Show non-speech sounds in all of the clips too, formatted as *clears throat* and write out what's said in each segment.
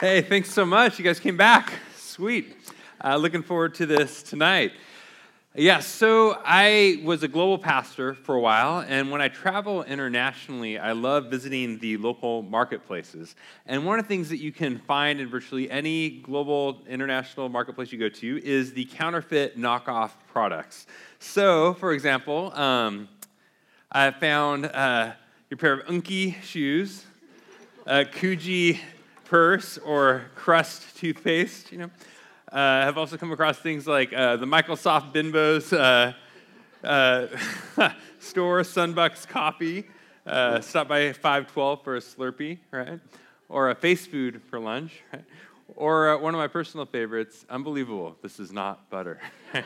Hey, thanks so much. You guys came back. Sweet. Uh, looking forward to this tonight. Yeah, so I was a global pastor for a while, and when I travel internationally, I love visiting the local marketplaces. And one of the things that you can find in virtually any global international marketplace you go to is the counterfeit knockoff products. So, for example, um, I found uh, your pair of Unki shoes, a Coogi purse, or Crust toothpaste, you know. Uh, have also come across things like uh, the Microsoft Binbo's uh, uh *laughs* store, Sunbucks coffee. Uh, stop by 512 for a Slurpee, right? Or a face food for lunch, right? Or uh, one of my personal favorites, unbelievable, this is not butter. *laughs*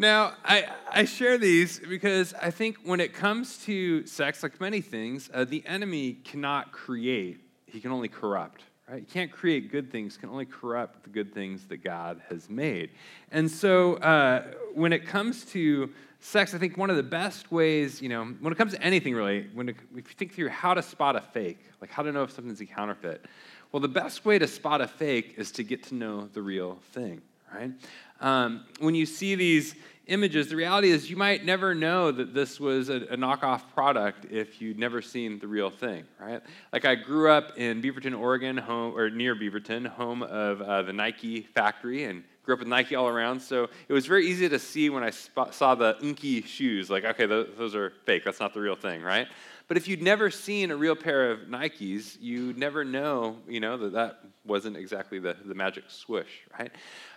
now, I, I share these because I think when it comes to sex, like many things, the enemy cannot create, he can only corrupt. Right? You can't create good things, can only corrupt the good things that God has made. And so uh, when it comes to sex, I think one of the best ways, you know, when it comes to anything really, when it, if you think through how to spot a fake, like how to know if something's a counterfeit, well, the best way to spot a fake is to get to know the real thing, right? Um, when you see these images, the reality is you might never know that this was a, a, knockoff product if you'd never seen the real thing, right? Like I grew up in Beaverton, Oregon, home or near Beaverton, home of uh, the Nike factory, and grew up with Nike all around. So it was very easy to see when I saw the Unki shoes, like okay, those are fake. That's not the real thing, right? But if you'd never seen a real pair of Nikes, you'd never know, you know, that that wasn't exactly the, the magic swoosh, right?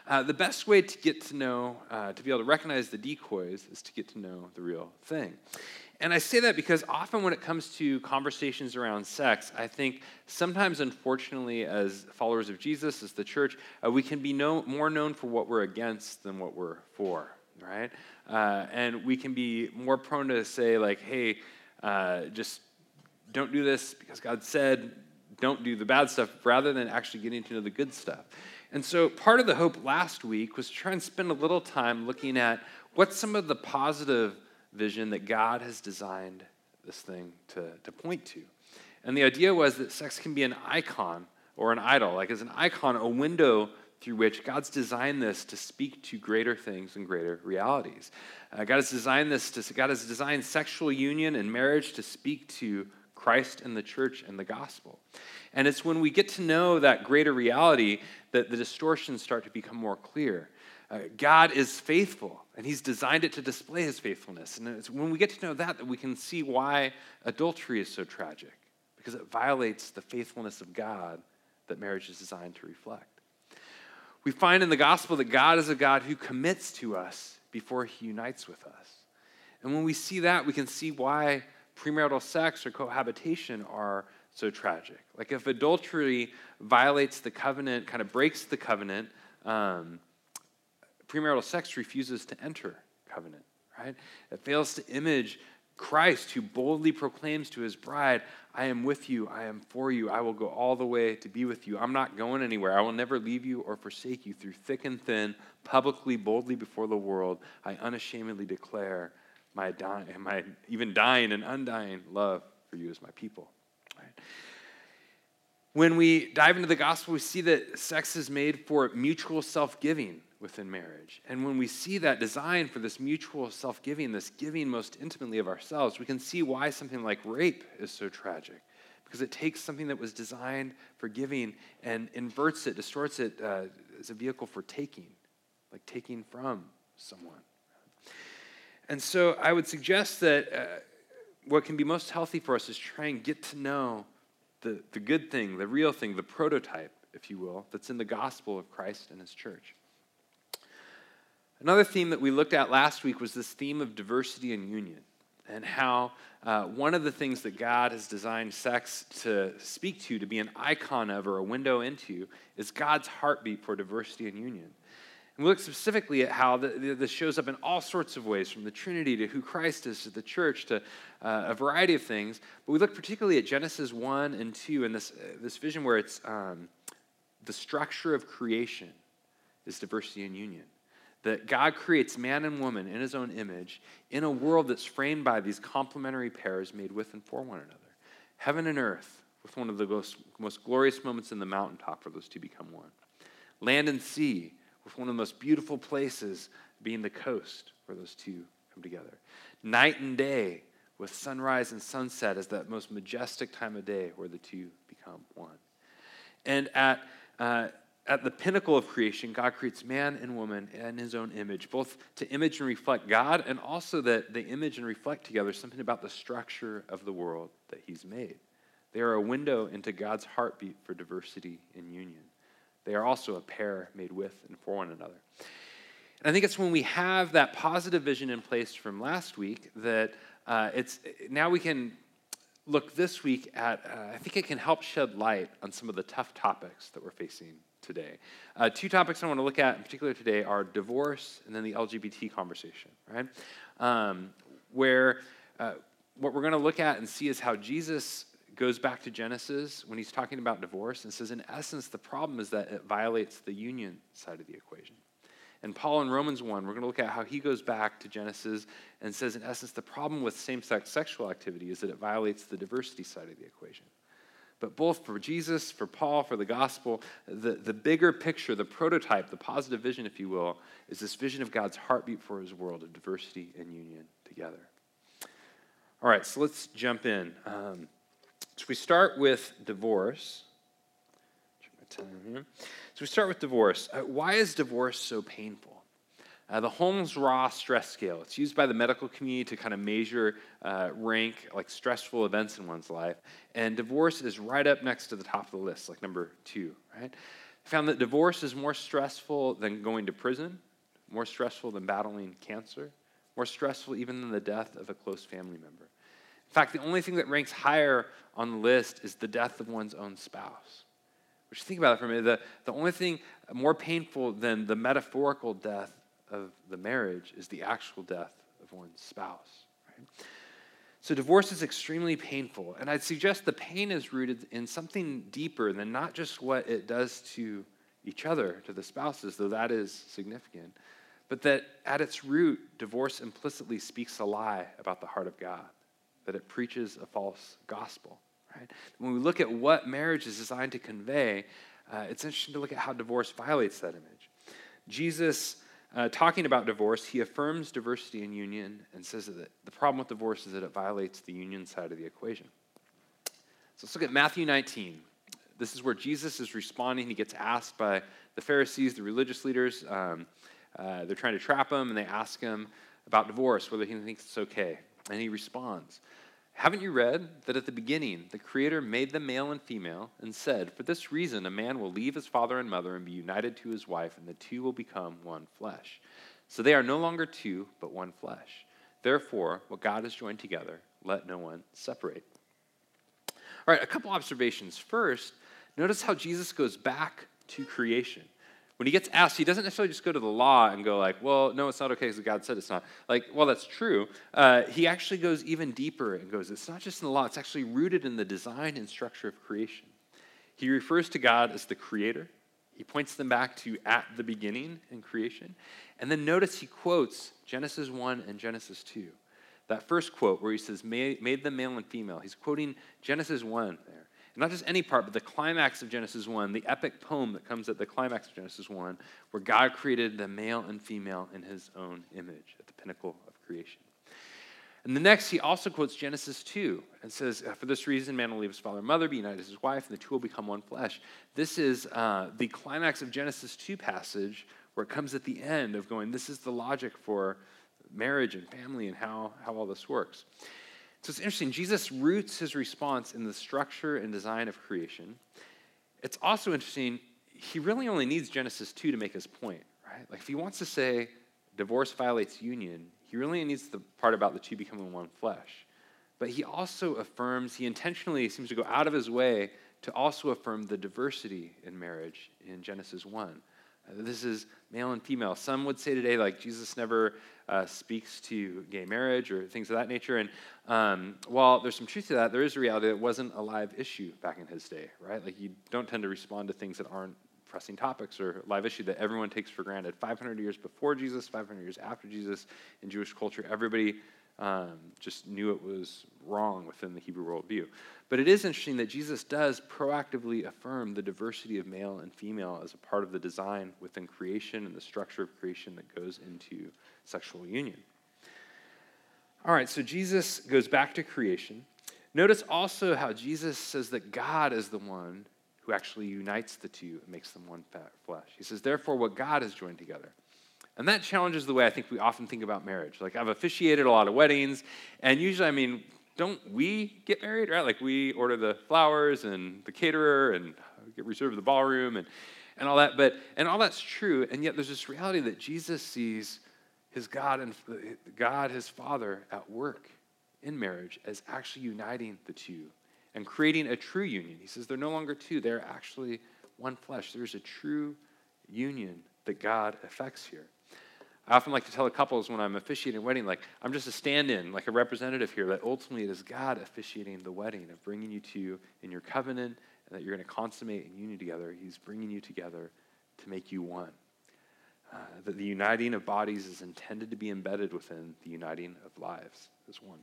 Uh, the best way to get to know, uh, to be able to recognize the decoys, is to get to know the real thing. And I say that because often when it comes to conversations around sex, I think sometimes, unfortunately, as followers of Jesus, as the church, uh, we can be know, more known for what we're against than what we're for, right? Uh, and we can be more prone to say, like, hey, uh, just don't do this because God said, don't do the bad stuff, rather than actually getting to know the good stuff. And so part of the hope last week was to try and spend a little time looking at what's some of the positive vision that God has designed this thing to, to point to. And the idea was that sex can be an icon or an idol, like as an icon, a window through which God's designed this to speak to greater things and greater realities. Uh, God has designed this to, God has designed sexual union and marriage to speak to Christ and the church and the gospel. And it's when we get to know that greater reality that the distortions start to become more clear. Uh, God is faithful, and He's designed it to display His faithfulness. And it's when we get to know that that we can see why adultery is so tragic, because it violates the faithfulness of God that marriage is designed to reflect. We find in the gospel that God is a God who commits to us before He unites with us. And when we see that, we can see why premarital sex or cohabitation are so tragic. Like if adultery violates the covenant, kind of breaks the covenant, um, premarital sex refuses to enter covenant, right? It fails to image Christ who boldly proclaims to his bride, I am with you, I am for you, I will go all the way to be with you. I'm not going anywhere. I will never leave you or forsake you through thick and thin, publicly, boldly before the world. I unashamedly declare my, dying, my even dying and undying love for you as my people. Right? When we dive into the gospel, we see that sex is made for mutual self giving within marriage. And when we see that design for this mutual self giving, this giving most intimately of ourselves, we can see why something like rape is so tragic. Because it takes something that was designed for giving and inverts it, distorts it uh, as a vehicle for taking, like taking from someone. And so I would suggest that uh, what can be most healthy for us is try and get to know the, the good thing, the real thing, the prototype, if you will, that's in the gospel of Christ and his church. Another theme that we looked at last week was this theme of diversity and union, and how uh, one of the things that God has designed sex to speak to, to be an icon of or a window into, is God's heartbeat for diversity and union. And we look specifically at how this shows up in all sorts of ways, from the Trinity to who Christ is to the church to uh, a variety of things. But we look particularly at Genesis 1 and 2 and this, uh, this vision where it's um, the structure of creation is diversity and union. That God creates man and woman in his own image in a world that's framed by these complementary pairs made with and for one another. Heaven and earth, with one of the most, most glorious moments in the mountaintop where those two become one. Land and sea with one of the most beautiful places being the coast where those two come together. Night and day with sunrise and sunset as that most majestic time of day where the two become one. And at, uh, at the pinnacle of creation, God creates man and woman in his own image, both to image and reflect God, and also that they image and reflect together something about the structure of the world that he's made. They are a window into God's heartbeat for diversity and union. They are also a pair made with and for one another. And I think it's when we have that positive vision in place from last week that uh, it's now we can look this week at, uh, I think it can help shed light on some of the tough topics that we're facing today. Uh, two topics I want to look at in particular today are divorce and then the LGBT conversation, right? Um, where uh, what we're going to look at and see is how Jesus goes back to Genesis when he's talking about divorce and says, in essence, the problem is that it violates the union side of the equation. And Paul in Romans 1, we're going to look at how he goes back to Genesis and says, in essence, the problem with same sex sexual activity is that it violates the diversity side of the equation. But both for Jesus, for Paul, for the gospel, the, the bigger picture, the prototype, the positive vision, if you will, is this vision of God's heartbeat for his world of diversity and union together. All right, so let's jump in. Um, so we start with divorce. So we start with divorce. Uh, why is divorce so painful? Uh, the Holmes Rahe stress scale. It's used by the medical community to kind of measure, uh, rank like stressful events in one's life. And divorce is right up next to the top of the list, like number two, right? Found that divorce is more stressful than going to prison, more stressful than battling cancer, more stressful even than the death of a close family member. In fact, the only thing that ranks higher on the list is the death of one's own spouse. Which think about it for a minute. The, the only thing more painful than the metaphorical death of the marriage is the actual death of one's spouse. Right? So divorce is extremely painful. And I'd suggest the pain is rooted in something deeper than not just what it does to each other, to the spouses, though that is significant, but that at its root, divorce implicitly speaks a lie about the heart of God, that it preaches a false gospel. Right? When we look at what marriage is designed to convey, uh, it's interesting to look at how divorce violates that image. Jesus, uh, talking about divorce, he affirms diversity and union and says that the problem with divorce is that it violates the union side of the equation. So let's look at Matthew 19. This is where Jesus is responding. He gets asked by the Pharisees, the religious leaders. Um, uh, they're trying to trap him, and they ask him about divorce, whether he thinks it's okay. And he responds haven't you read that at the beginning the Creator made them male and female and said, For this reason, a man will leave his father and mother and be united to his wife, and the two will become one flesh? So they are no longer two, but one flesh. Therefore, what God has joined together, let no one separate. All right, a couple observations. First, notice how Jesus goes back to creation when he gets asked, he doesn't necessarily just go to the law and go like, well, no, it's not okay because God said it's not. Like, well, that's true. Uh, he actually goes even deeper and goes, it's not just in the law, it's actually rooted in the design and structure of creation. He refers to God as the creator. He points them back to at the beginning in creation. And then notice he quotes Genesis 1 and Genesis 2. That first quote where he says, made them male and female. He's quoting Genesis 1 there not just any part, but the climax of Genesis 1, the epic poem that comes at the climax of Genesis 1, where God created the male and female in his own image at the pinnacle of creation. And the next, he also quotes Genesis 2 and says, For this reason, man will leave his father and mother, be united to his wife, and the two will become one flesh. This is uh, the climax of Genesis 2 passage where it comes at the end of going, This is the logic for marriage and family and how, how all this works. So it's interesting. Jesus roots his response in the structure and design of creation. It's also interesting, he really only needs Genesis 2 to make his point, right? Like if he wants to say divorce violates union, he really needs the part about the two becoming one flesh. But he also affirms, he intentionally seems to go out of his way to also affirm the diversity in marriage in Genesis 1. This is male and female. Some would say today, like, Jesus never uh, speaks to gay marriage or things of that nature. And um, while there's some truth to that, there is a reality that it wasn't a live issue back in his day, right? Like, you don't tend to respond to things that aren't pressing topics or live issue that everyone takes for granted. 500 years before Jesus, 500 years after Jesus, in Jewish culture, everybody um, just knew it was wrong within the Hebrew worldview. But it is interesting that Jesus does proactively affirm the diversity of male and female as a part of the design within creation and the structure of creation that goes into sexual union. All right, so Jesus goes back to creation. Notice also how Jesus says that God is the one who actually unites the two and makes them one flesh. He says, therefore, what God has joined together. And that challenges the way I think we often think about marriage. Like, I've officiated a lot of weddings, and usually, I mean, don't we get married, right? Like, we order the flowers and the caterer and get reserved the ballroom and, and all that. But, and all that's true, and yet there's this reality that Jesus sees his God and God, his Father, at work in marriage as actually uniting the two and creating a true union. He says they're no longer two, they're actually one flesh. There's a true union that God affects here. I often like to tell couples when I'm officiating a wedding, like, I'm just a stand in, like a representative here, that ultimately it is God officiating the wedding, of bringing you to in your covenant, and that you're going to consummate in union together. He's bringing you together to make you one. Uh, that the uniting of bodies is intended to be embedded within the uniting of lives as one.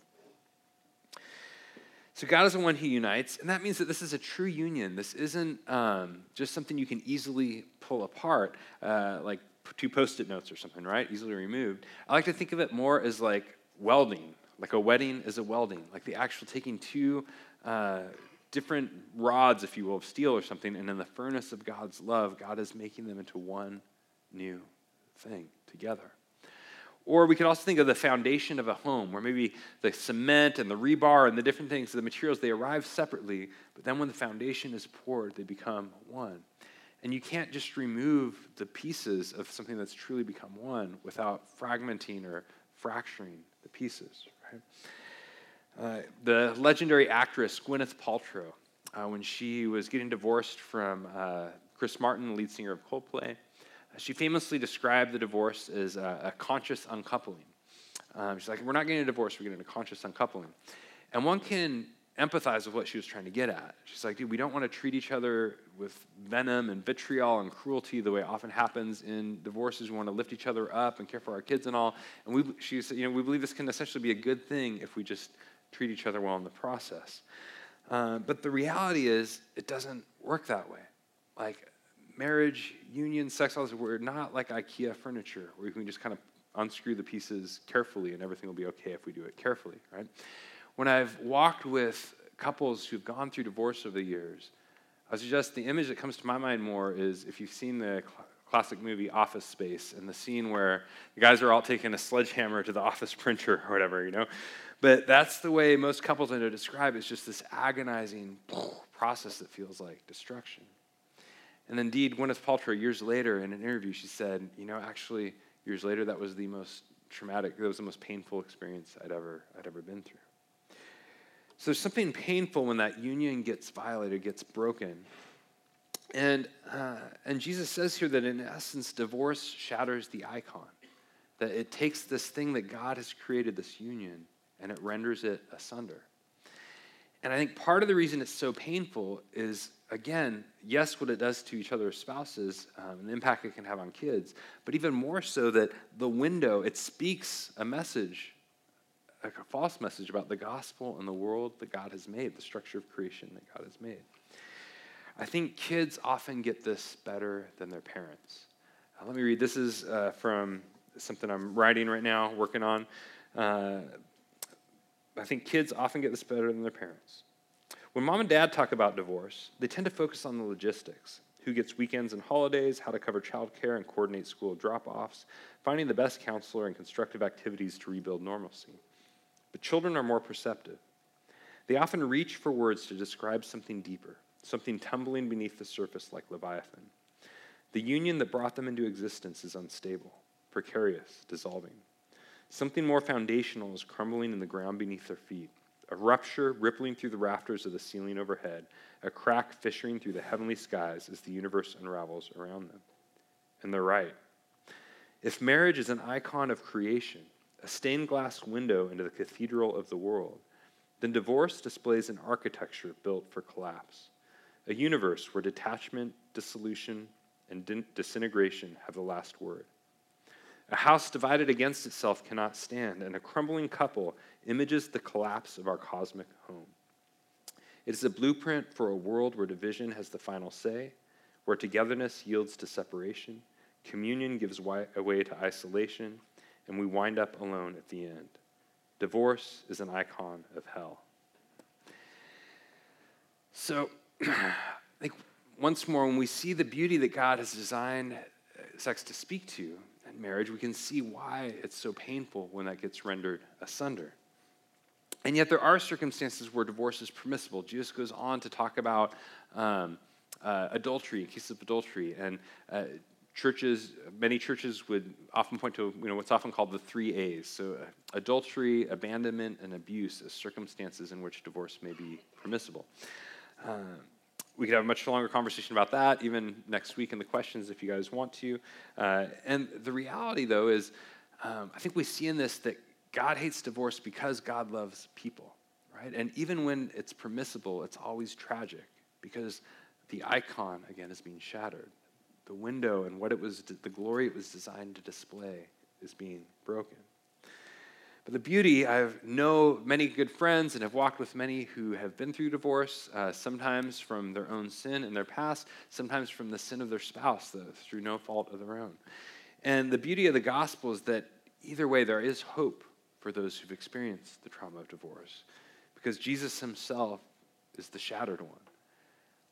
So God is the one who unites, and that means that this is a true union. This isn't um, just something you can easily pull apart, uh, like two post-it notes or something, right? Easily removed. I like to think of it more as like welding, like a wedding is a welding, like the actual taking two uh, different rods, if you will, of steel or something, and in the furnace of God's love, God is making them into one new thing together. Or we could also think of the foundation of a home, where maybe the cement and the rebar and the different things, the materials, they arrive separately, but then when the foundation is poured, they become one. And you can't just remove the pieces of something that's truly become one without fragmenting or fracturing the pieces. Right? Uh, the legendary actress Gwyneth Paltrow, uh, when she was getting divorced from uh, Chris Martin, the lead singer of Coldplay, she famously described the divorce as a, a conscious uncoupling. Um, she's like, we're not getting a divorce, we're getting a conscious uncoupling. And one can empathize with what she was trying to get at. She's like, dude, we don't want to treat each other with venom and vitriol and cruelty the way often happens in divorces. We want to lift each other up and care for our kids and all. And we, she said, you know, we believe this can essentially be a good thing if we just treat each other well in the process. Uh, but the reality is, it doesn't work that way. Like, marriage, union, sex, all this, we're not like IKEA furniture where you can just kind of unscrew the pieces carefully and everything will be okay if we do it carefully, right? When I've walked with couples who've gone through divorce over the years, I suggest the image that comes to my mind more is if you've seen the cl- classic movie Office Space and the scene where the guys are all taking a sledgehammer to the office printer or whatever, you know? But that's the way most couples I know describe it. It's just this agonizing process that feels like destruction. And indeed, Gwyneth Paltrow, years later in an interview, she said, you know, actually, years later, that was the most traumatic, that was the most painful experience I'd ever, I'd ever been through. So there's something painful when that union gets violated, gets broken. And, uh, and Jesus says here that in essence, divorce shatters the icon, that it takes this thing that God has created, this union, and it renders it asunder. And I think part of the reason it's so painful is, again, yes, what it does to each other's spouses, um, and the impact it can have on kids, but even more so that the window, it speaks a message, a false message about the gospel and the world that God has made, the structure of creation that God has made. I think kids often get this better than their parents. Uh, let me read. This is uh, from something I'm writing right now, working on. Uh, I think kids often get this better than their parents. When mom and dad talk about divorce, they tend to focus on the logistics who gets weekends and holidays, how to cover childcare and coordinate school drop offs, finding the best counselor, and constructive activities to rebuild normalcy. But children are more perceptive. They often reach for words to describe something deeper, something tumbling beneath the surface like Leviathan. The union that brought them into existence is unstable, precarious, dissolving. Something more foundational is crumbling in the ground beneath their feet. A rupture rippling through the rafters of the ceiling overhead, a crack fissuring through the heavenly skies as the universe unravels around them. And they're right. If marriage is an icon of creation, a stained glass window into the cathedral of the world, then divorce displays an architecture built for collapse, a universe where detachment, dissolution, and disintegration have the last word. A house divided against itself cannot stand, and a crumbling couple images the collapse of our cosmic home. It is a blueprint for a world where division has the final say, where togetherness yields to separation, communion gives way to isolation, and we wind up alone at the end. Divorce is an icon of hell. So, *clears throat* I think once more, when we see the beauty that God has designed sex to speak to in marriage, we can see why it's so painful when that gets rendered asunder. And yet, there are circumstances where divorce is permissible. Jesus goes on to talk about um, uh, adultery, cases of adultery, and uh, churches, many churches would often point to you know, what's often called the three A's. So, uh, adultery, abandonment, and abuse as circumstances in which divorce may be permissible. Um, we could have a much longer conversation about that, even next week in the questions if you guys want to. Uh, and the reality, though, is um, I think we see in this that God hates divorce because God loves people, right? And even when it's permissible, it's always tragic because the icon, again, is being shattered. The window and what it was, the glory it was designed to display is being broken. But the beauty, I know many good friends and have walked with many who have been through divorce, uh, sometimes from their own sin in their past, sometimes from the sin of their spouse the, through no fault of their own. And the beauty of the gospel is that either way, there is hope for those who've experienced the trauma of divorce because Jesus himself is the shattered one.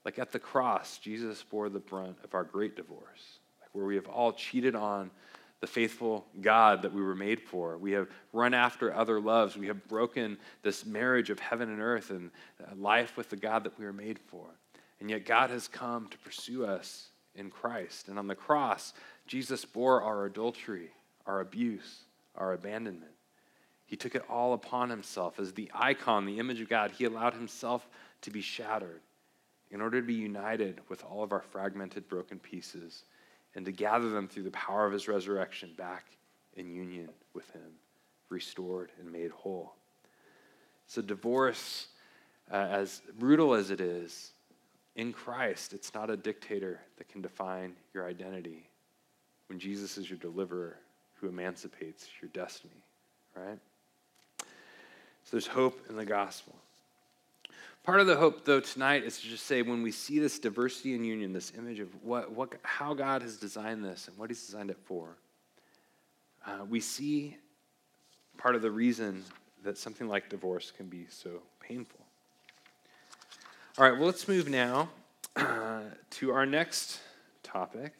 Like at the cross, Jesus bore the brunt of our great divorce, like where we have all cheated on the faithful God that we were made for. We have run after other loves. We have broken this marriage of heaven and earth and uh, life with the God that we were made for. And yet, God has come to pursue us in Christ. And on the cross, Jesus bore our adultery, our abuse, our abandonment. He took it all upon himself. As the icon, the image of God, he allowed himself to be shattered in order to be united with all of our fragmented, broken pieces and to gather them through the power of his resurrection back in union with him, restored and made whole. So, divorce, uh, as brutal as it is, in Christ, it's not a dictator that can define your identity when Jesus is your deliverer who emancipates your destiny, right? So, there's hope in the gospel. Part of the hope, though, tonight is to just say when we see this diversity and union, this image of what, what, how God has designed this and what He's designed it for, uh, we see part of the reason that something like divorce can be so painful. All right, well, let's move now uh, to our next topic.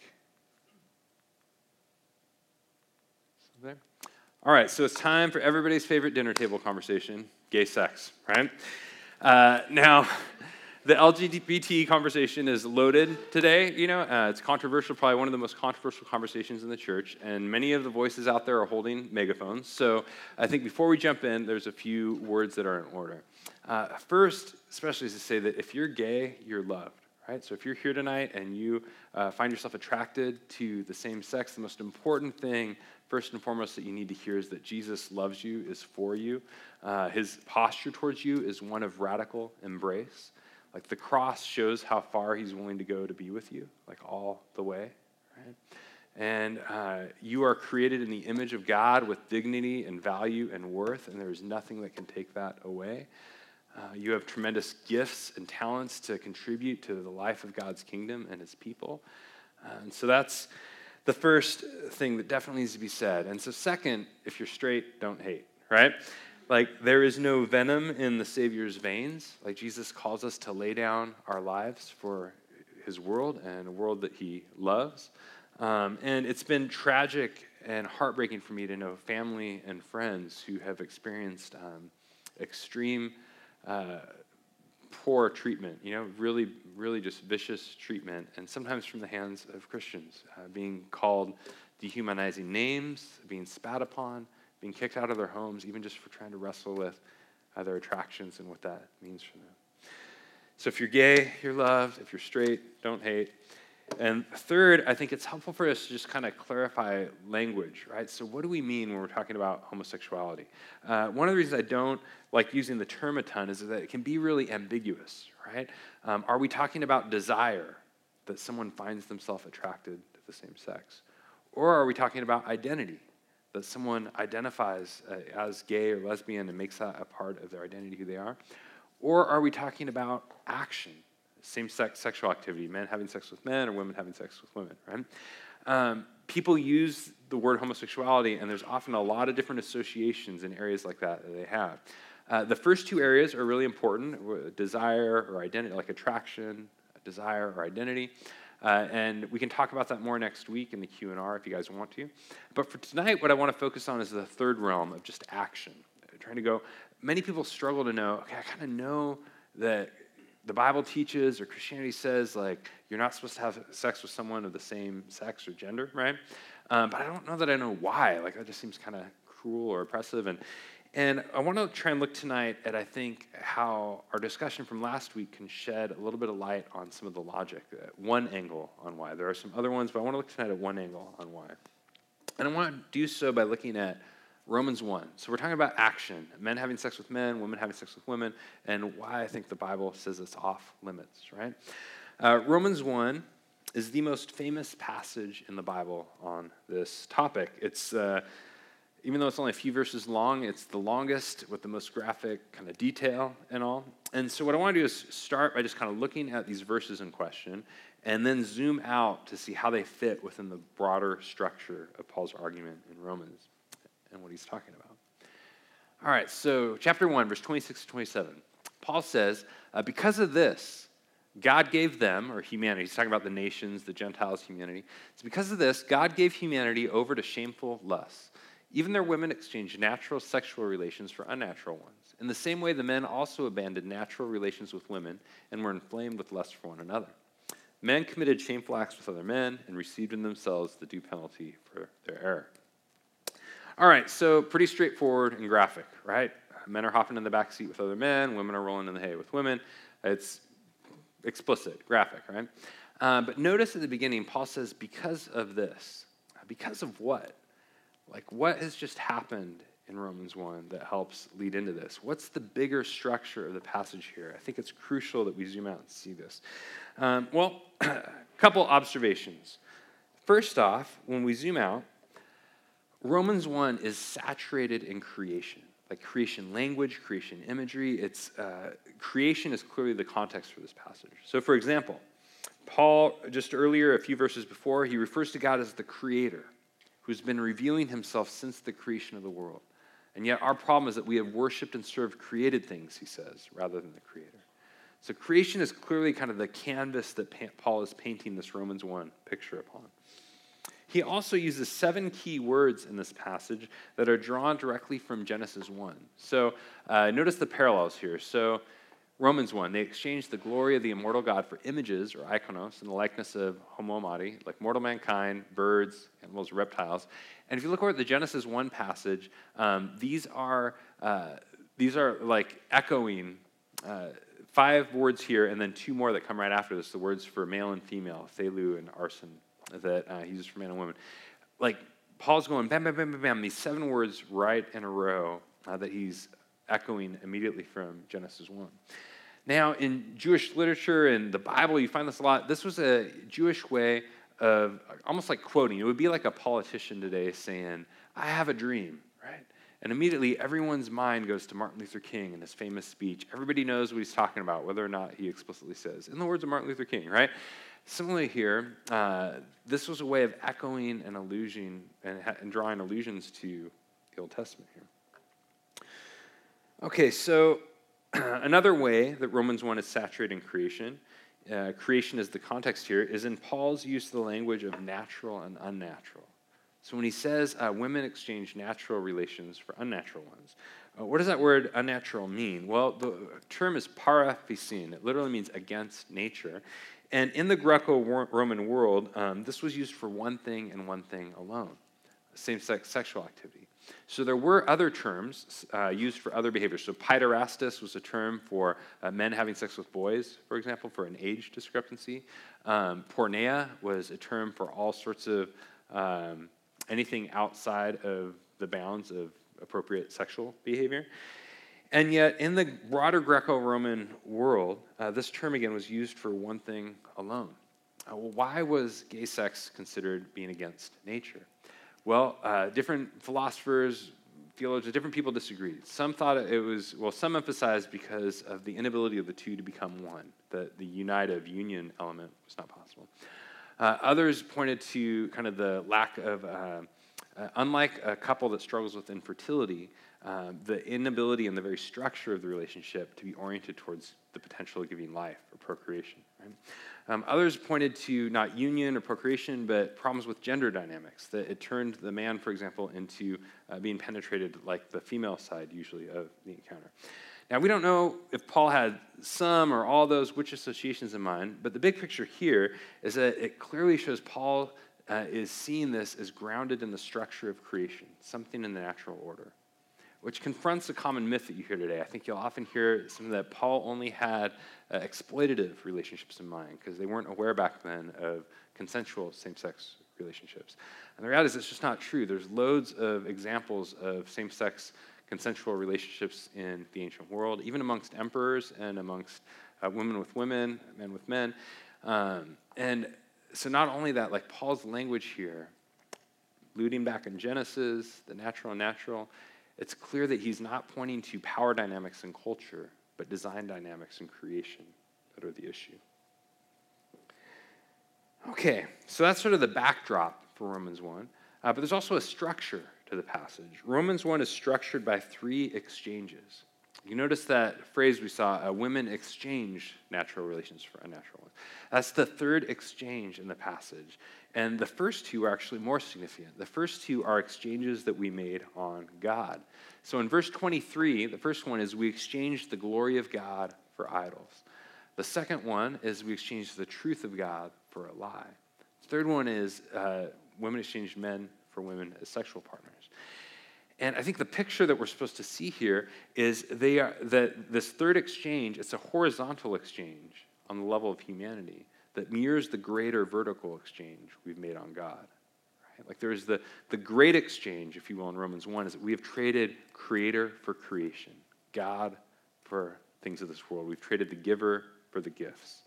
There. All right, so it's time for everybody's favorite dinner table conversation gay sex, right? Uh, now, the LGBT conversation is loaded today. You know, uh, it's controversial, probably one of the most controversial conversations in the church, and many of the voices out there are holding megaphones. So I think before we jump in, there's a few words that are in order. Uh, first, especially is to say that if you're gay, you're loved. Right? So if you're here tonight and you uh, find yourself attracted to the same sex, the most important thing first and foremost that you need to hear is that Jesus loves you, is for you. Uh, his posture towards you is one of radical embrace. Like the cross shows how far he's willing to go to be with you, like all the way, right? And uh, you are created in the image of God with dignity and value and worth, and there's nothing that can take that away. Uh, you have tremendous gifts and talents to contribute to the life of God's kingdom and his people. Uh, and so that's the first thing that definitely needs to be said. And so, second, if you're straight, don't hate, right? Like, there is no venom in the Savior's veins. Like, Jesus calls us to lay down our lives for his world and a world that he loves. Um, and it's been tragic and heartbreaking for me to know family and friends who have experienced um, extreme uh, poor treatment, you know, really, really just vicious treatment, and sometimes from the hands of Christians, uh, being called dehumanizing names, being spat upon, being kicked out of their homes, even just for trying to wrestle with uh, their attractions and what that means for them. So if you're gay, you're loved. If you're straight, don't hate. And third, I think it's helpful for us to just kind of clarify language, right? So, what do we mean when we're talking about homosexuality? Uh, one of the reasons I don't like using the term a ton is that it can be really ambiguous, right? Um, are we talking about desire, that someone finds themselves attracted to the same sex? Or are we talking about identity, that someone identifies uh, as gay or lesbian and makes that a part of their identity, who they are? Or are we talking about action, same sex sexual activity, men having sex with men or women having sex with women, right? Um, people use the word homosexuality, and there's often a lot of different associations in areas like that that they have. Uh, the first two areas are really important desire or identity, like attraction, desire or identity. Uh, and we can talk about that more next week in the Q&R if you guys want to. But for tonight, what I want to focus on is the third realm of just action. trying to go, many people struggle to know, okay, I kind of know that the Bible teaches or Christianity says, like, you're not supposed to have sex with someone of the same sex or gender, right? Um, but I don't know that I know why. Like, that just seems kind of cruel or oppressive. And and I want to try and look tonight at, I think, how our discussion from last week can shed a little bit of light on some of the logic, uh, one angle on why. There are some other ones, but I want to look tonight at one angle on why. And I want to do so by looking at Romans 1. So we're talking about action men having sex with men, women having sex with women, and why I think the Bible says it's off limits, right? Uh, Romans 1 is the most famous passage in the Bible on this topic. It's. Uh, even though it's only a few verses long, it's the longest with the most graphic kind of detail and all. And so, what I want to do is start by just kind of looking at these verses in question and then zoom out to see how they fit within the broader structure of Paul's argument in Romans and what he's talking about. All right, so chapter 1, verse 26 to 27. Paul says, uh, Because of this, God gave them, or humanity, he's talking about the nations, the Gentiles, humanity. It's because of this, God gave humanity over to shameful lusts. Even their women exchanged natural sexual relations for unnatural ones. In the same way, the men also abandoned natural relations with women and were inflamed with lust for one another. Men committed shameful acts with other men and received in themselves the due penalty for their error. All right, so pretty straightforward and graphic, right? Men are hopping in the back seat with other men, women are rolling in the hay with women. It's explicit, graphic, right? Uh, but notice at the beginning, Paul says, because of this. Because of what? Like, what has just happened in Romans 1 that helps lead into this? What's the bigger structure of the passage here? I think it's crucial that we zoom out and see this. Um, well, a *clears throat* couple observations. First off, when we zoom out, Romans 1 is saturated in creation, like creation language, creation imagery. It's, uh, creation is clearly the context for this passage. So, for example, Paul, just earlier, a few verses before, he refers to God as the creator who's been revealing himself since the creation of the world. And yet, our problem is that we have worshiped and served created things, he says, rather than the Creator. So, creation is clearly kind of the canvas that Paul is painting this Romans 1 picture upon. He also uses seven key words in this passage that are drawn directly from Genesis 1. So, uh, notice the parallels here. So, Romans 1, they exchanged the glory of the immortal God for images, or iconos, in the likeness of homoiomati, like mortal mankind, birds, animals, reptiles. And if you look over at the Genesis 1 passage, um, these, are, uh, these are like echoing uh, five words here, and then two more that come right after this the words for male and female, thelu and arsen, that uh, he uses for man and woman. Like, Paul's going bam, bam, bam, bam, bam, these seven words right in a row uh, that he's echoing immediately from Genesis 1. Now, in Jewish literature and the Bible, you find this a lot. This was a Jewish way of almost like quoting. It would be like a politician today saying, I have a dream, right? And immediately everyone's mind goes to Martin Luther King and his famous speech. Everybody knows what he's talking about, whether or not he explicitly says. In the words of Martin Luther King, right? Similarly, here, uh, this was a way of echoing and allusion and, and drawing allusions to the Old Testament here. Okay, so *clears throat* another way that Romans 1 is saturating creation, uh, creation is the context here, is in Paul's use of the language of natural and unnatural. So when he says uh, women exchange natural relations for unnatural ones, uh, what does that word unnatural mean? Well, the term is paraphysin. It literally means against nature. And in the Greco Roman world, um, this was used for one thing and one thing alone same sex sexual activity. So there were other terms uh, used for other behaviors. So paiderastus was a term for uh, men having sex with boys, for example, for an age discrepancy. Um, was a term for all sorts of um, anything outside of the bounds of appropriate sexual behavior. And yet, in the broader Greco Roman world, uh, this term again was used for one thing alone. Uh, why was gay sex considered being against nature? Well, uh, different philosophers, theologians, different people disagreed. Some thought it was, well, some emphasized because of the inability of the two to become one, that the unitive union element was not possible. Uh, others pointed to kind of the lack of, uh, uh, unlike a couple that struggles with infertility, uh, the inability and the very structure of the relationship to be oriented towards the potential of giving life or procreation. Right? Um, others pointed to not union or procreation, but problems with gender dynamics, that it turned the man, for example, into uh, being penetrated like the female side usually of the encounter. Now, we don't know if Paul had some or all those which associations in mind, but the big picture here is that it clearly shows Paul uh, is seeing this as grounded in the structure of creation, something in the natural order, which confronts a common myth that you hear today. I think you'll often hear some that Paul only had uh, exploitative relationships in mind because they weren't aware back then of consensual same sex relationships. And the reality is, it's just not true. There's loads of examples of same sex consensual relationships in the ancient world, even amongst emperors and amongst uh, women with women, men with men. Um, and so, not only that, like Paul's language here, alluding back in Genesis, the natural and natural, it's clear that he's not pointing to power dynamics and culture, but design dynamics and creation that are the issue. Okay, so that's sort of the backdrop for Romans 1. Uh, but there's also a structure to the passage. Romans 1 is structured by three exchanges. You notice that phrase we saw uh, women exchange natural relations for unnatural ones. That's the third exchange in the passage. And the first two are actually more significant. The first two are exchanges that we made on God. So in verse 23, the first one is we exchanged the glory of God for idols. The second one is we exchanged the truth of God for a lie. The third one is uh, women exchanged men for women as sexual partners. And I think the picture that we're supposed to see here is they are that this third exchange, it's a horizontal exchange on the level of humanity that mirrors the greater vertical exchange we've made on God. Right? Like there's the, the great exchange, if you will, in Romans 1, is that we have traded creator for creation, God for things of this world. We've traded the giver for the gifts.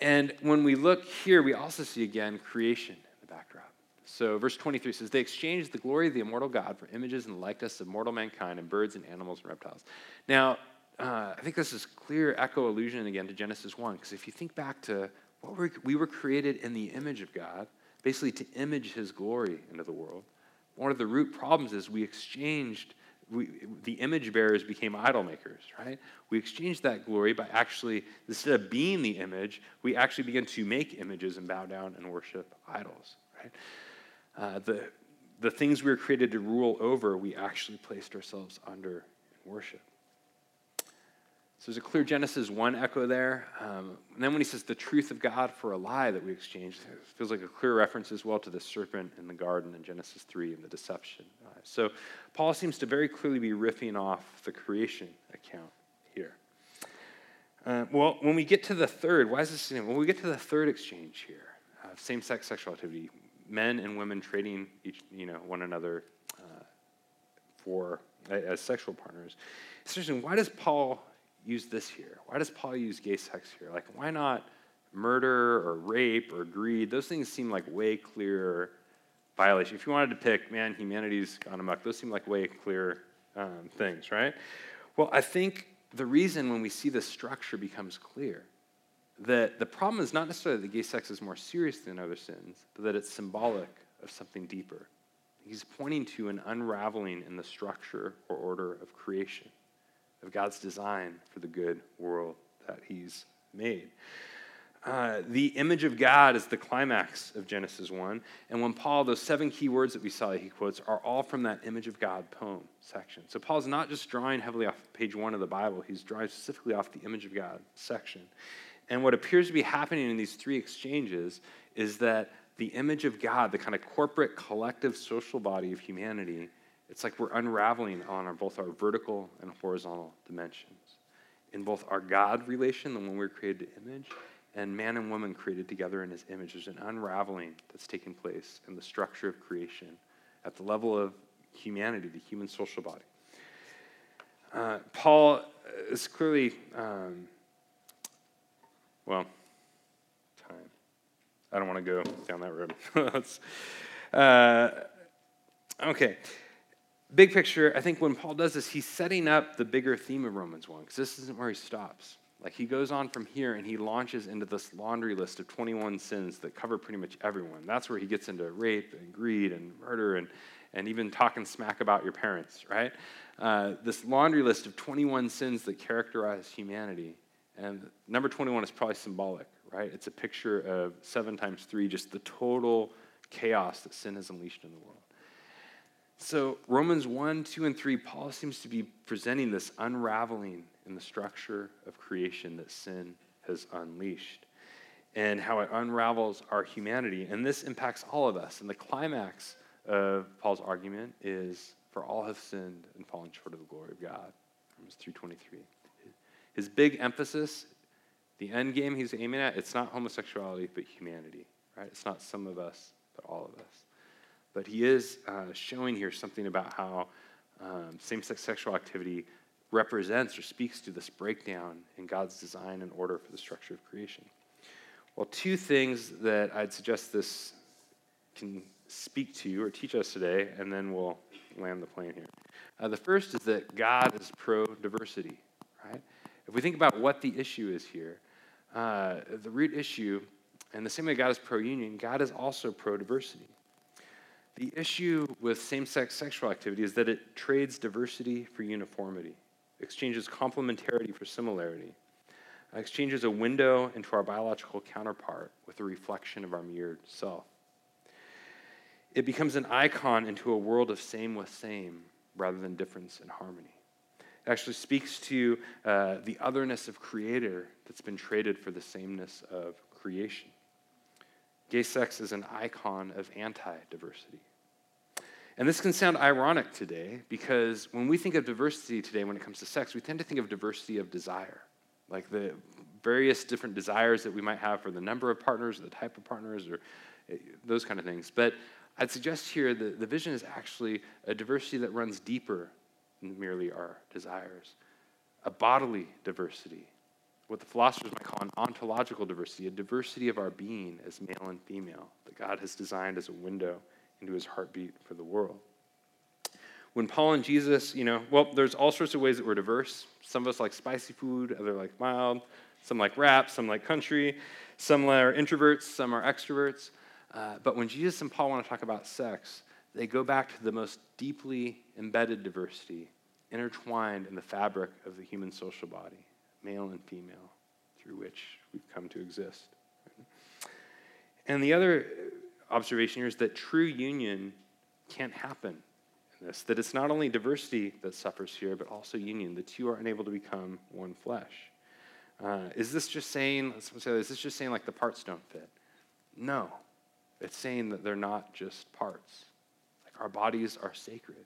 And when we look here, we also see again creation in the backdrop. So, verse 23 says, They exchanged the glory of the immortal God for images and likeness of mortal mankind and birds and animals and reptiles. Now, uh, I think this is clear echo allusion again to Genesis 1, because if you think back to what we're, we were created in the image of God, basically to image his glory into the world. One of the root problems is we exchanged, we, the image bearers became idol makers, right? We exchanged that glory by actually, instead of being the image, we actually begin to make images and bow down and worship idols, right? Uh, the, the things we were created to rule over, we actually placed ourselves under worship. So there's a clear Genesis 1 echo there. Um, and then when he says the truth of God for a lie that we exchanged, it feels like a clear reference as well to the serpent in the garden in Genesis 3 and the deception. Uh, so Paul seems to very clearly be riffing off the creation account here. Uh, well, when we get to the third, why is this? When we get to the third exchange here, uh, same-sex sexual activity, men and women trading each, you know, one another uh, for as sexual partners. Seriously, why does Paul use this here? Why does Paul use gay sex here? Like, why not murder or rape or greed? Those things seem like way clearer violation. If you wanted to pick, man, humanity's gone amok, those seem like way clearer um, things, right? Well, I think the reason when we see the structure becomes clear that the problem is not necessarily that gay sex is more serious than other sins, but that it's symbolic of something deeper. He's pointing to an unraveling in the structure or order of creation, of God's design for the good world that He's made. Uh, the image of God is the climax of Genesis 1. And when Paul, those seven key words that we saw that he quotes are all from that image of God poem section. So Paul's not just drawing heavily off page one of the Bible, he's drawing specifically off the image of God section. And what appears to be happening in these three exchanges is that the image of God, the kind of corporate, collective, social body of humanity, it's like we're unraveling on our, both our vertical and horizontal dimensions. In both our God relation, the one we're created to image, and man and woman created together in his image. There's an unraveling that's taking place in the structure of creation at the level of humanity, the human social body. Uh, Paul is clearly. Um, well, time. I don't want to go down that road. *laughs* Uh, okay. Big picture, I think when Paul does this, he's setting up the bigger theme of Romans 1, because this isn't where he stops. Like he goes on from here and he launches into this laundry list of 21 sins that cover pretty much everyone. That's where he gets into rape and greed and murder and, and even talking smack about your parents, right? Uh, this laundry list of 21 sins that characterize humanity. And number 21 is probably symbolic, right? It's a picture of seven times three, just the total chaos that sin has unleashed in the world. So, Romans 1, 2, and 3, Paul seems to be presenting this unraveling in the structure of creation that sin has unleashed and how it unravels our humanity. And this impacts all of us. And the climax of Paul's argument is for all have sinned and fallen short of the glory of God. Romans 3.23. His big emphasis, the end game he's aiming at, it's not homosexuality, but humanity. Right? It's not some of us, but all of us. But he is uh, showing here something about how um, same sex sexual activity represents or speaks to this breakdown in God's design and order for the structure of creation. Well, two things that I'd suggest this can speak to or teach us today, and then we'll land the plane here. Uh, the first is that God is pro diversity, right? If we think about what the issue is here, uh, the root issue, and the same way God is pro union, God is also pro diversity. The issue with same sex sexual activity is that it trades diversity for uniformity, exchanges complementarity for similarity, exchanges a window into our biological counterpart with a reflection of our mirrored self. It becomes an icon into a world of same with same rather than difference and harmony. It actually speaks to uh, the otherness of creator that's been traded for the sameness of creation. Gay sex is an icon of anti diversity. And this can sound ironic today because when we think of diversity today when it comes to sex, we tend to think of diversity of desire, like the various different desires that we might have for the number of partners, or the type of partners, or eh, those kind of things. But I'd suggest here that the vision is actually a diversity that runs deeper than merely our desires, a bodily diversity, what the philosophers might call an ontological diversity, a diversity of our being as male and female that God has designed as a window into his heartbeat for the world. When Paul and Jesus, you know, well, there's all sorts of ways that we're diverse. Some of us like spicy food, other like mild, some like rap, some like country, some are introverts, some are extroverts. Uh, but when Jesus and Paul want to talk about sex, they go back to the most deeply embedded diversity intertwined in the fabric of the human social body, male and female, through which we've come to exist. And the other observation here is that true union can't happen in this, that it's not only diversity that suffers here, but also union. The two are unable to become one flesh. Uh, is this just saying, is this just saying like the parts don't fit? No. It's saying that they're not just parts. Like our bodies are sacred.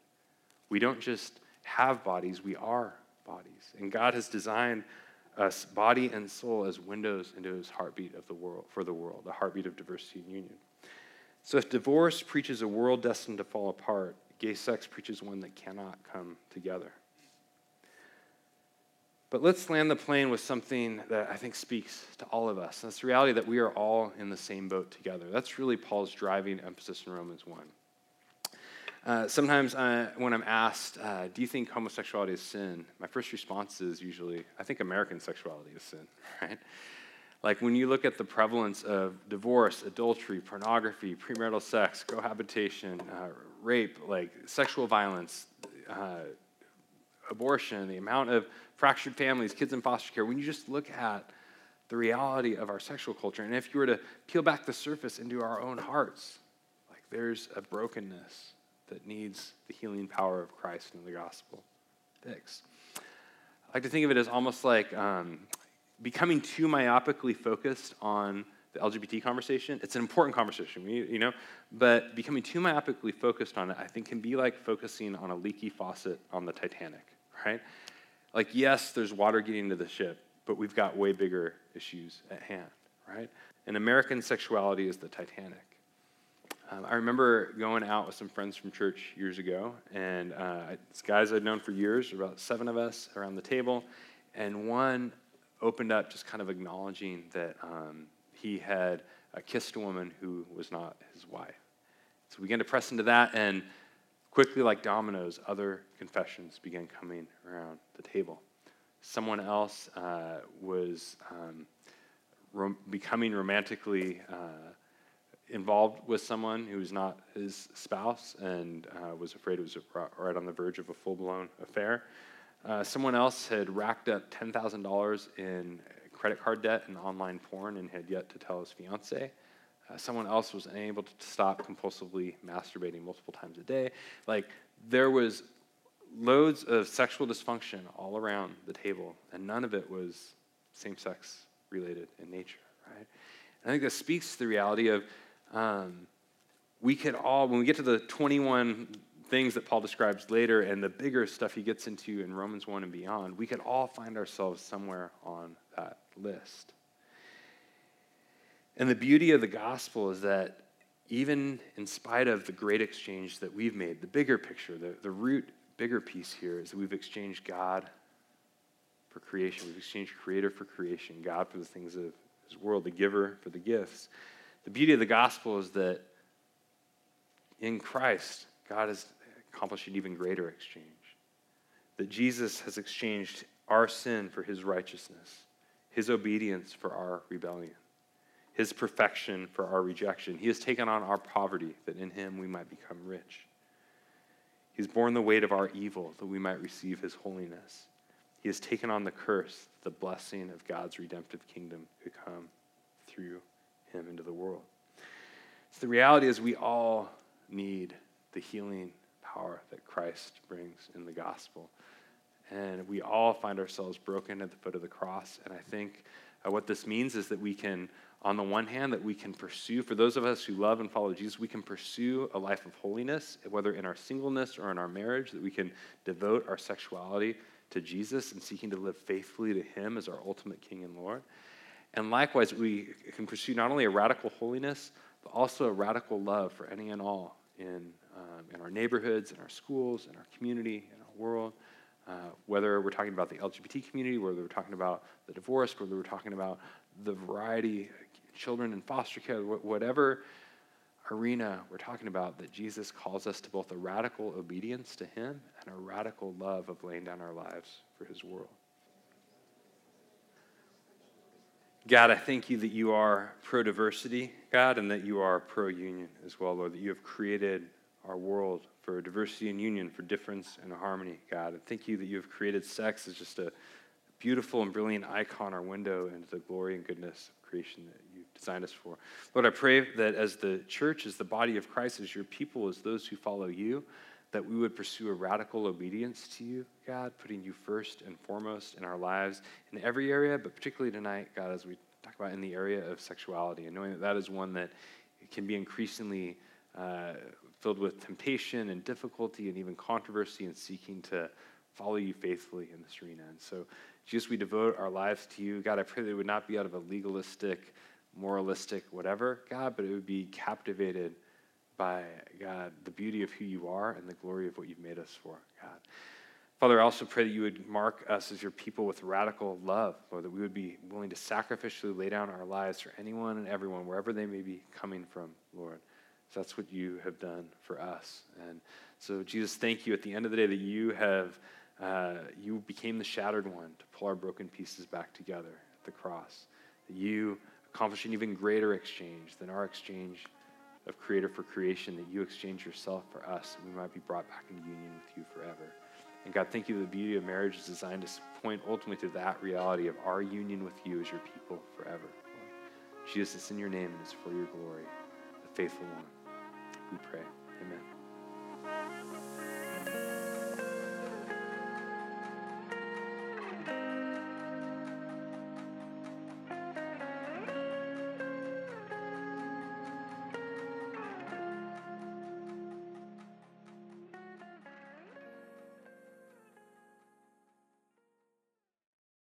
We don't just have bodies, we are bodies. And God has designed us, body and soul, as windows into his heartbeat of the world, for the world, the heartbeat of diversity and union. So if divorce preaches a world destined to fall apart, gay sex preaches one that cannot come together. But let's land the plane with something that I think speaks to all of us. That's the reality that we are all in the same boat together. That's really Paul's driving emphasis in Romans 1. Uh, sometimes uh, when I'm asked, uh, do you think homosexuality is sin? My first response is usually, I think American sexuality is sin, *laughs* right? Like when you look at the prevalence of divorce, adultery, pornography, premarital sex, cohabitation, uh, rape, like sexual violence, uh, abortion, the amount of fractured families, kids in foster care, when you just look at the reality of our sexual culture, and if you were to peel back the surface into our own hearts, like there's a brokenness that needs the healing power of Christ and the gospel fix. I like to think of it as almost like um, becoming too myopically focused on the LGBT conversation. It's an important conversation, you know, but becoming too myopically focused on it, I think, can be like focusing on a leaky faucet on the Titanic, right? Like, yes, there's water getting into the ship, but we've got way bigger issues at hand, right? And American sexuality is the Titanic. Um, I remember going out with some friends from church years ago, and uh, it's guys I'd known for years, about seven of us around the table, and one opened up just kind of acknowledging that um, he had uh, kissed a woman who was not his wife. So we began to press into that, and quickly, like dominoes, other confessions began coming around the table. Someone else uh, was um, rom- becoming romantically uh, involved with someone who was not his spouse and uh, was afraid it was right on the verge of a full blown affair. Uh, someone else had racked up $10,000 in credit card debt and online porn and had yet to tell his fiance. Uh, someone else was unable to stop compulsively masturbating multiple times a day. Like, there was loads of sexual dysfunction all around the table, and none of it was same sex related in nature, right? I think that speaks to the reality of um, we could all, when we get to the 21 things that Paul describes later and the bigger stuff he gets into in Romans 1 and beyond, we could all find ourselves somewhere on that list. And the beauty of the gospel is that even in spite of the great exchange that we've made, the bigger picture, the, the root, bigger piece here is that we've exchanged God for creation. We've exchanged creator for creation, God for the things of his world, the giver for the gifts. The beauty of the gospel is that in Christ, God has accomplished an even greater exchange. That Jesus has exchanged our sin for his righteousness, his obedience for our rebellion, his perfection for our rejection. He has taken on our poverty that in him we might become rich. He's borne the weight of our evil that we might receive his holiness. He has taken on the curse, the blessing of God's redemptive kingdom could come through him into the world. So the reality is, we all need the healing power that Christ brings in the gospel. And we all find ourselves broken at the foot of the cross. And I think uh, what this means is that we can, on the one hand, that we can pursue, for those of us who love and follow Jesus, we can pursue a life of holiness, whether in our singleness or in our marriage, that we can devote our sexuality to Jesus and seeking to live faithfully to Him as our ultimate King and Lord. And likewise, we can pursue not only a radical holiness, but also a radical love for any and all in, um, in our neighborhoods, in our schools, in our community, in our world. Uh, whether we're talking about the LGBT community, whether we're talking about the divorced, whether we're talking about the variety, children in foster care, whatever arena we're talking about, that Jesus calls us to both a radical obedience to Him and a radical love of laying down our lives for His world. God, I thank you that you are pro diversity, God, and that you are pro union as well, Lord, that you have created our world for diversity and union, for difference and harmony, God. And thank you that you have created sex as just a beautiful and brilliant icon, our window into the glory and goodness of creation that you've designed us for. Lord, I pray that as the church, as the body of Christ, as your people, as those who follow you, that we would pursue a radical obedience to you, God, putting you first and foremost in our lives in every area, but particularly tonight, God, as we talk about in the area of sexuality, and knowing that that is one that can be increasingly uh, filled with temptation and difficulty and even controversy and seeking to follow you faithfully in this arena. And so, Jesus, we devote our lives to you. God, I pray that it would not be out of a legalistic, moralistic, whatever, God, but it would be captivated by, God, the beauty of who you are and the glory of what you've made us for, God. Father, I also pray that you would mark us as your people with radical love, Lord, that we would be willing to sacrificially lay down our lives for anyone and everyone, wherever they may be coming from, Lord. So that's what you have done for us. And so, Jesus, thank you at the end of the day that you have, uh, you became the shattered one to pull our broken pieces back together at the cross. That you accomplished an even greater exchange than our exchange of creator for creation, that you exchange yourself for us, and we might be brought back into union with you forever. And God, thank you the beauty of marriage is designed to point ultimately to that reality of our union with you as your people forever. Lord. Jesus, it's in your name and it's for your glory, the faithful one. We pray. Amen.